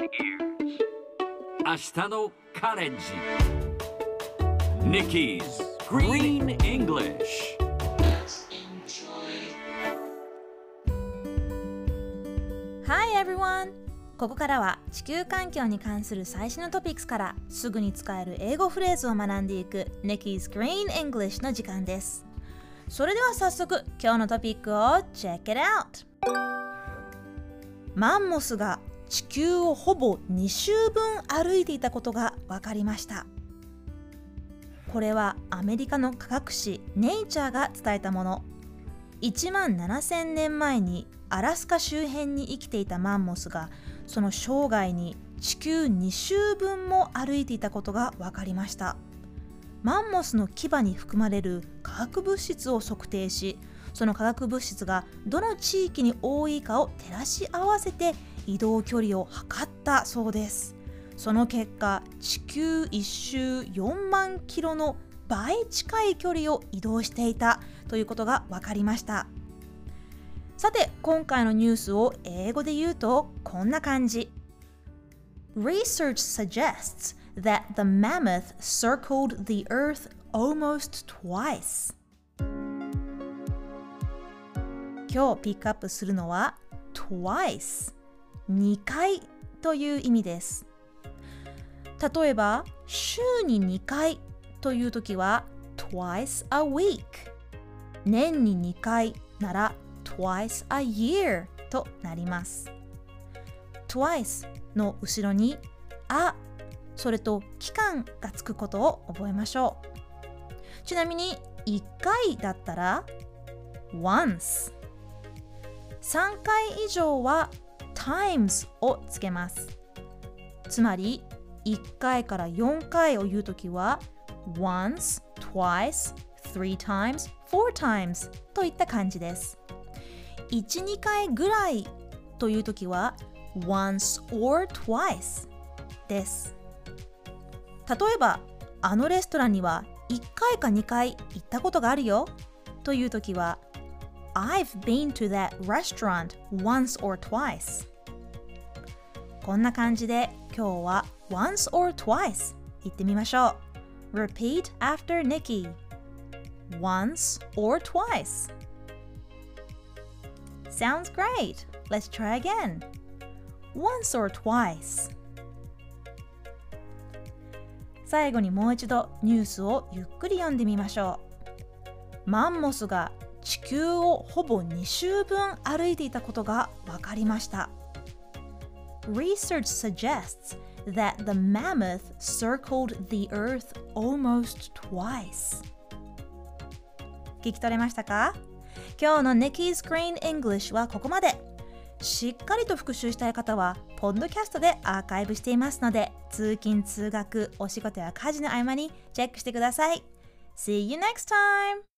明日のカレッジ Nikki's Green English Hi everyone! ここからは地球環境に関する最新のトピックスからすぐに使える英語フレーズを学んでいく Nikki's Green English の時間です。それでは早速今日のトピックを Check it out! マンモスが地球をほぼ2周分歩いていたことが分かりました。これはアメリカの科学誌ネイチャーが伝えたもの。1万7000年前にアラスカ周辺に生きていたマンモスがその生涯に地球2周分も歩いていたことが分かりましたマンモスの牙に含まれる化学物質を測定しその化学物質がどの地域に多いかを照らし合わせて移動距離を測ったそうです。その結果地球1周4万キロの倍近い距離を移動していたということが分かりました。さて今回のニュースを英語で言うとこんな感じ。Research suggests that the mammoth circled the earth almost twice. 今日ピックアップするのは twice 2回という意味です。例えば週に2回という時は twice a week 年に2回なら twice a year となります。twice の後ろにあそれと期間がつくことを覚えましょう。ちなみに1回だったら once 3回以上は times をつけます。つまり1回から4回を言うときは once, twice, three times, four times といった感じです。1、2回ぐらいというときは once or twice です。例えばあのレストランには1回か2回行ったことがあるよというときは I've been to that restaurant once or twice こんな感じで今日は once or twice 言ってみましょう Repeat after Nikki once or twice Sounds great! Let's try again. Once or twice. 最後にもう一度ニュースをゆっくり読んでみましょう。マンモスが 地球をほぼ2周分歩いていたことが分かりました。Research suggests that the mammoth circled the earth almost twice. 聞き取れましたか？今日の Nikki's Green English はここまで。しっかりと復習したい方は、ポッドキャストでアーカイブしていますので、通勤・通学、お仕事や家事の合間にチェックしてください。See you next time!